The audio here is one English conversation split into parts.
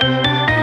Música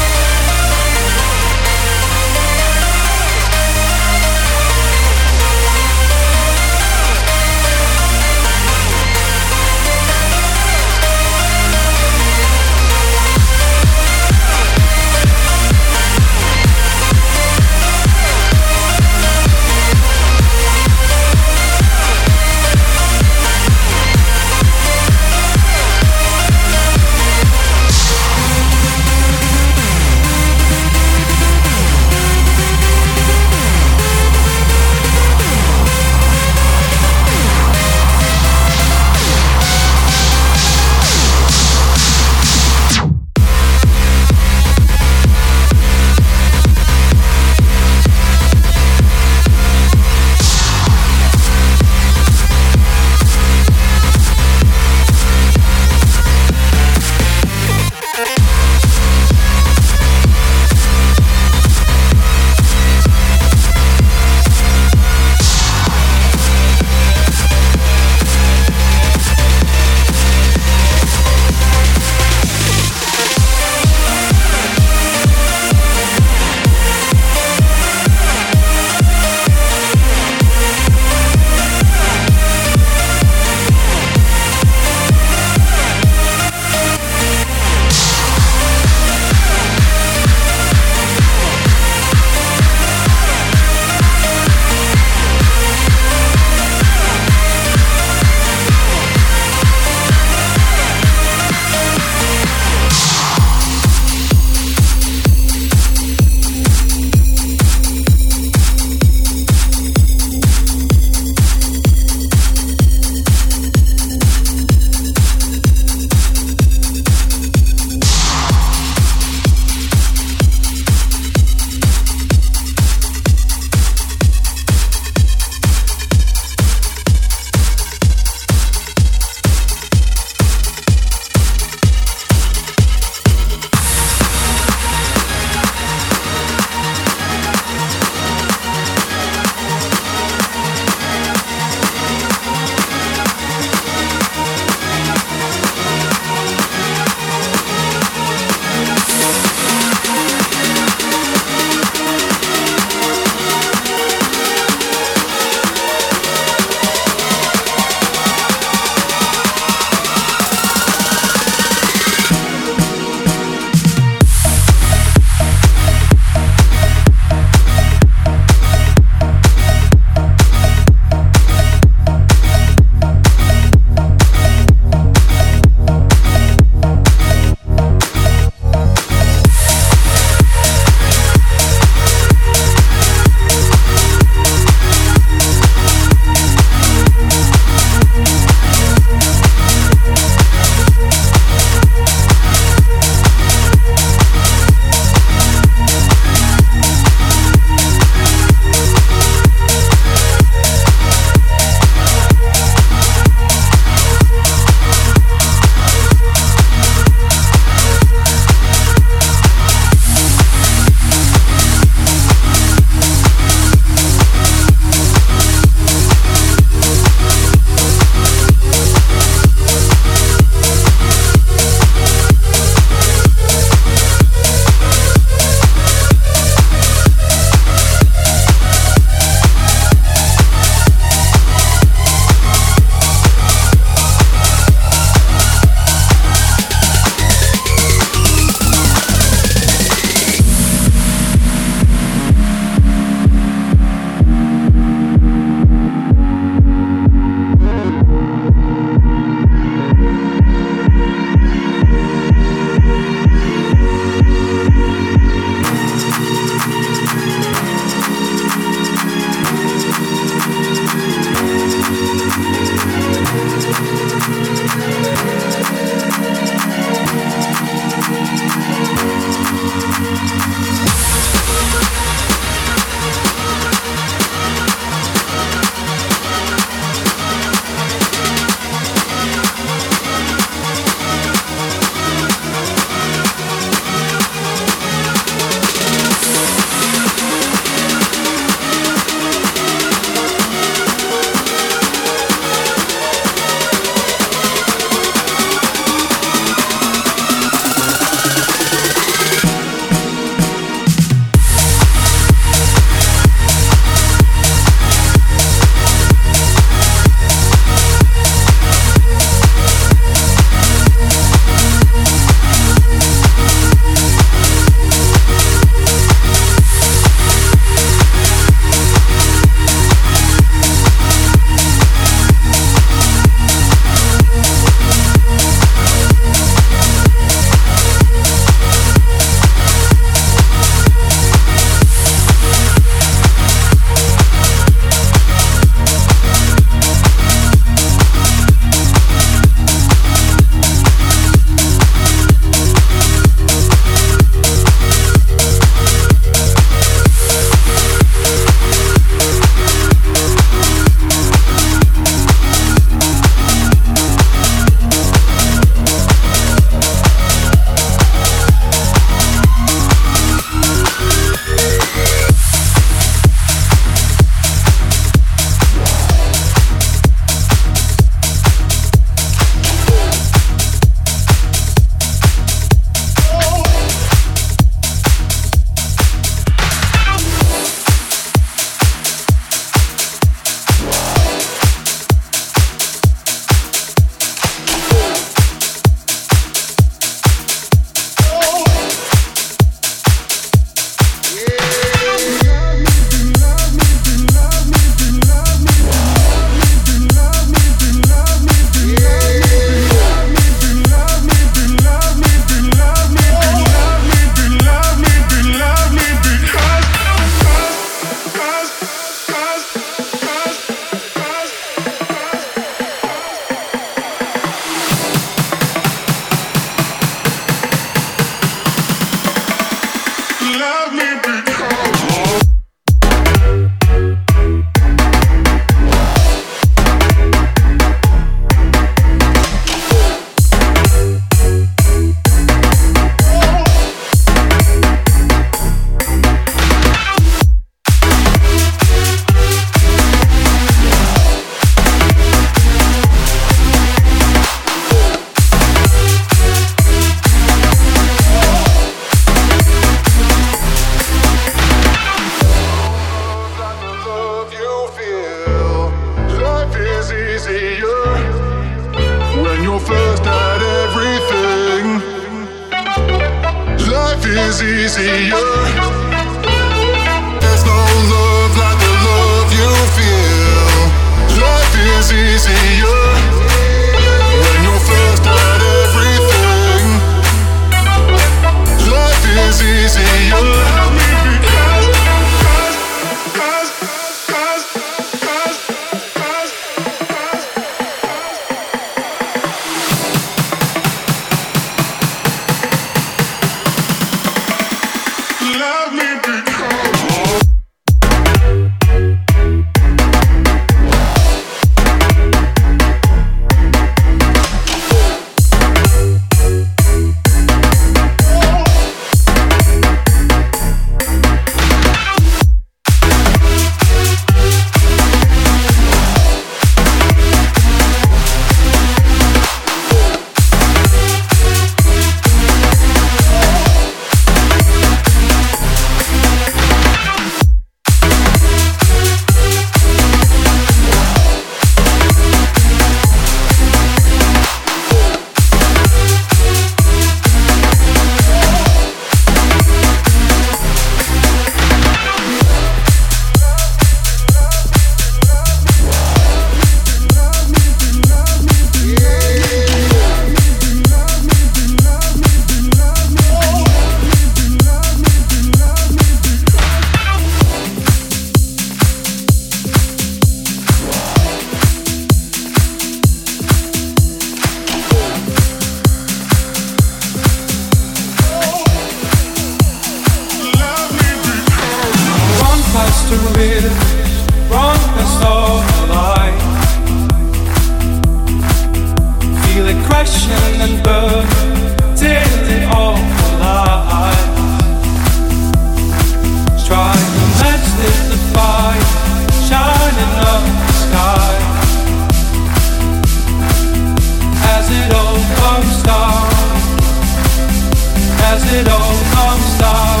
it all comes down,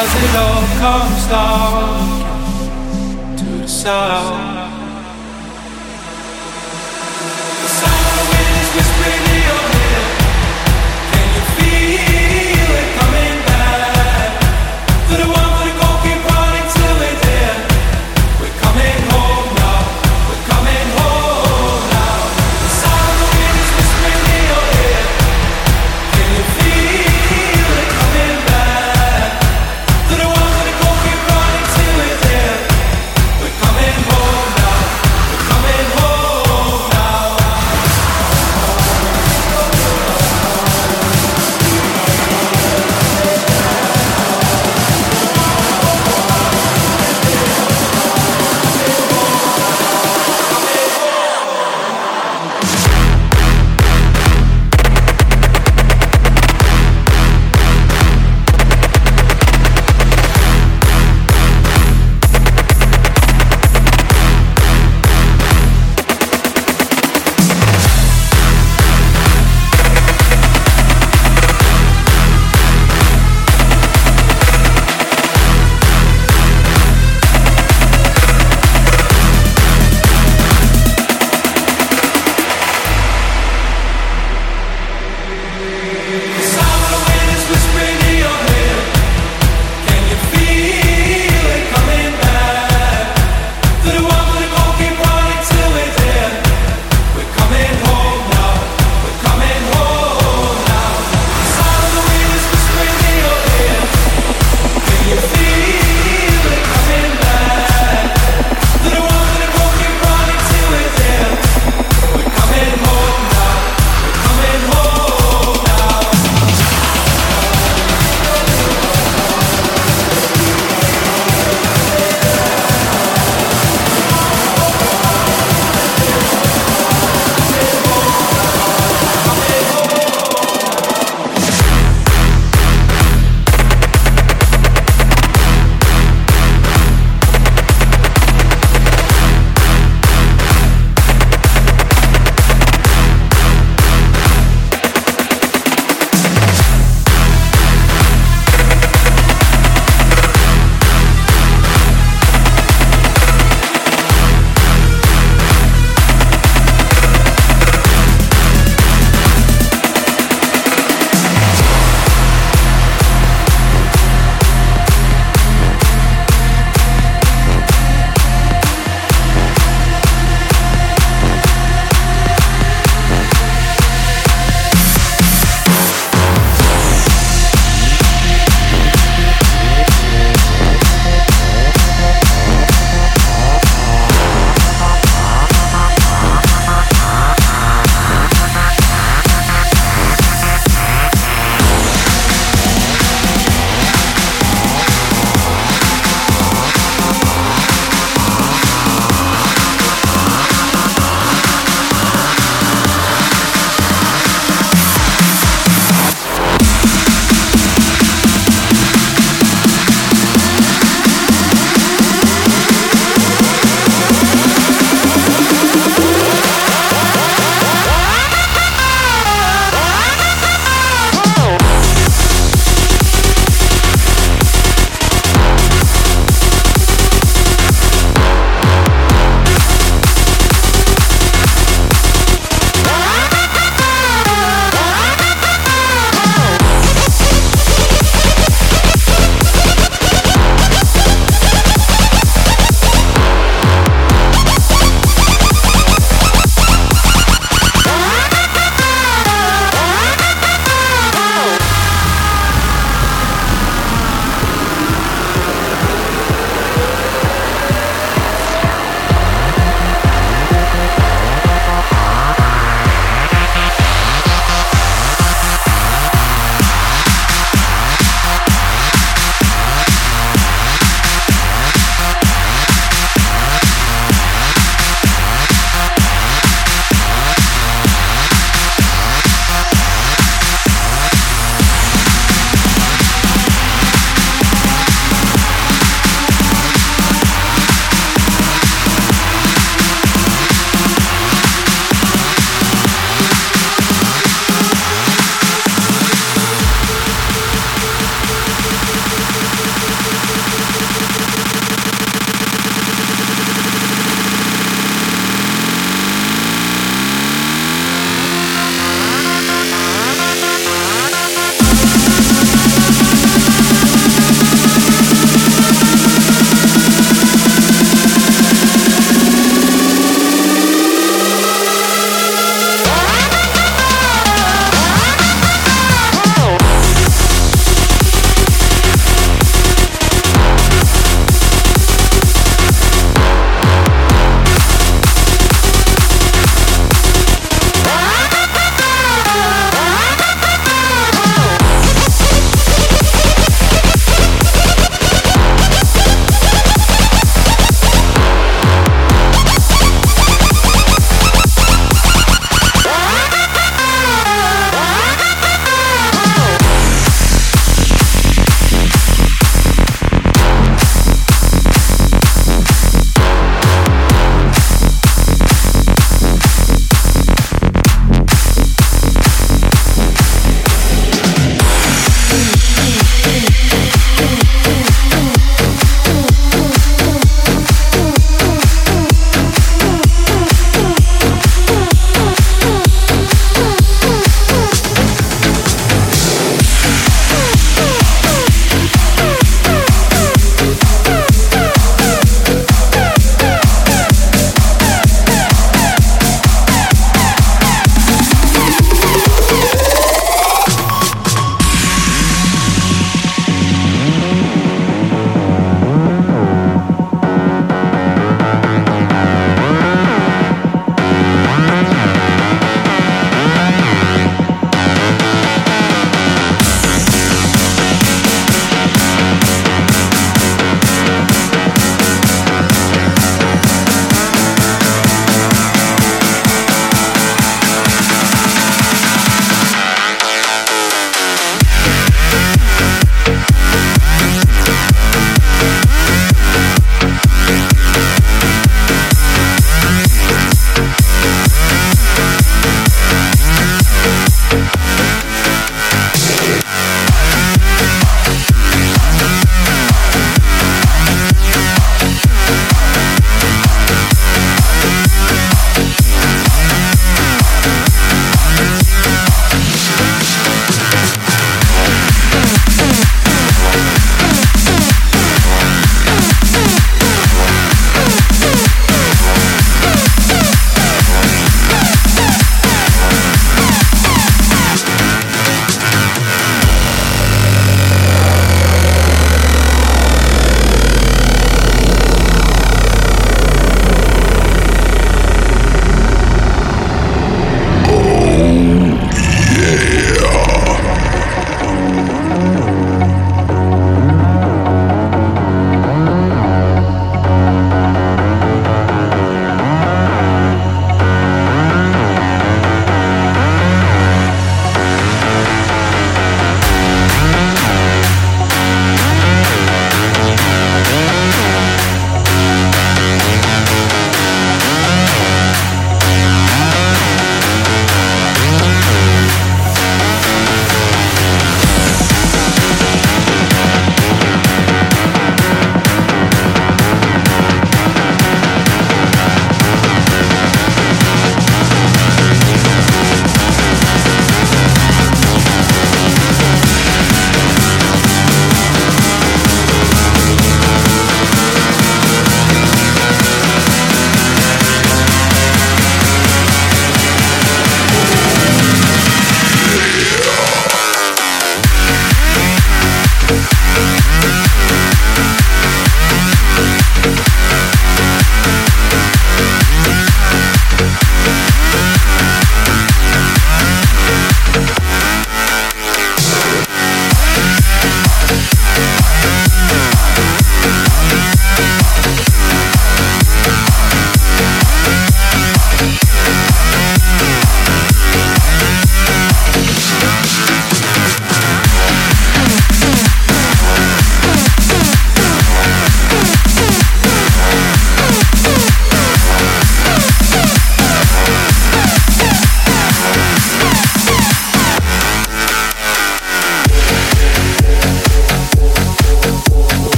as it all comes down to the sound. The sound wind is whispering.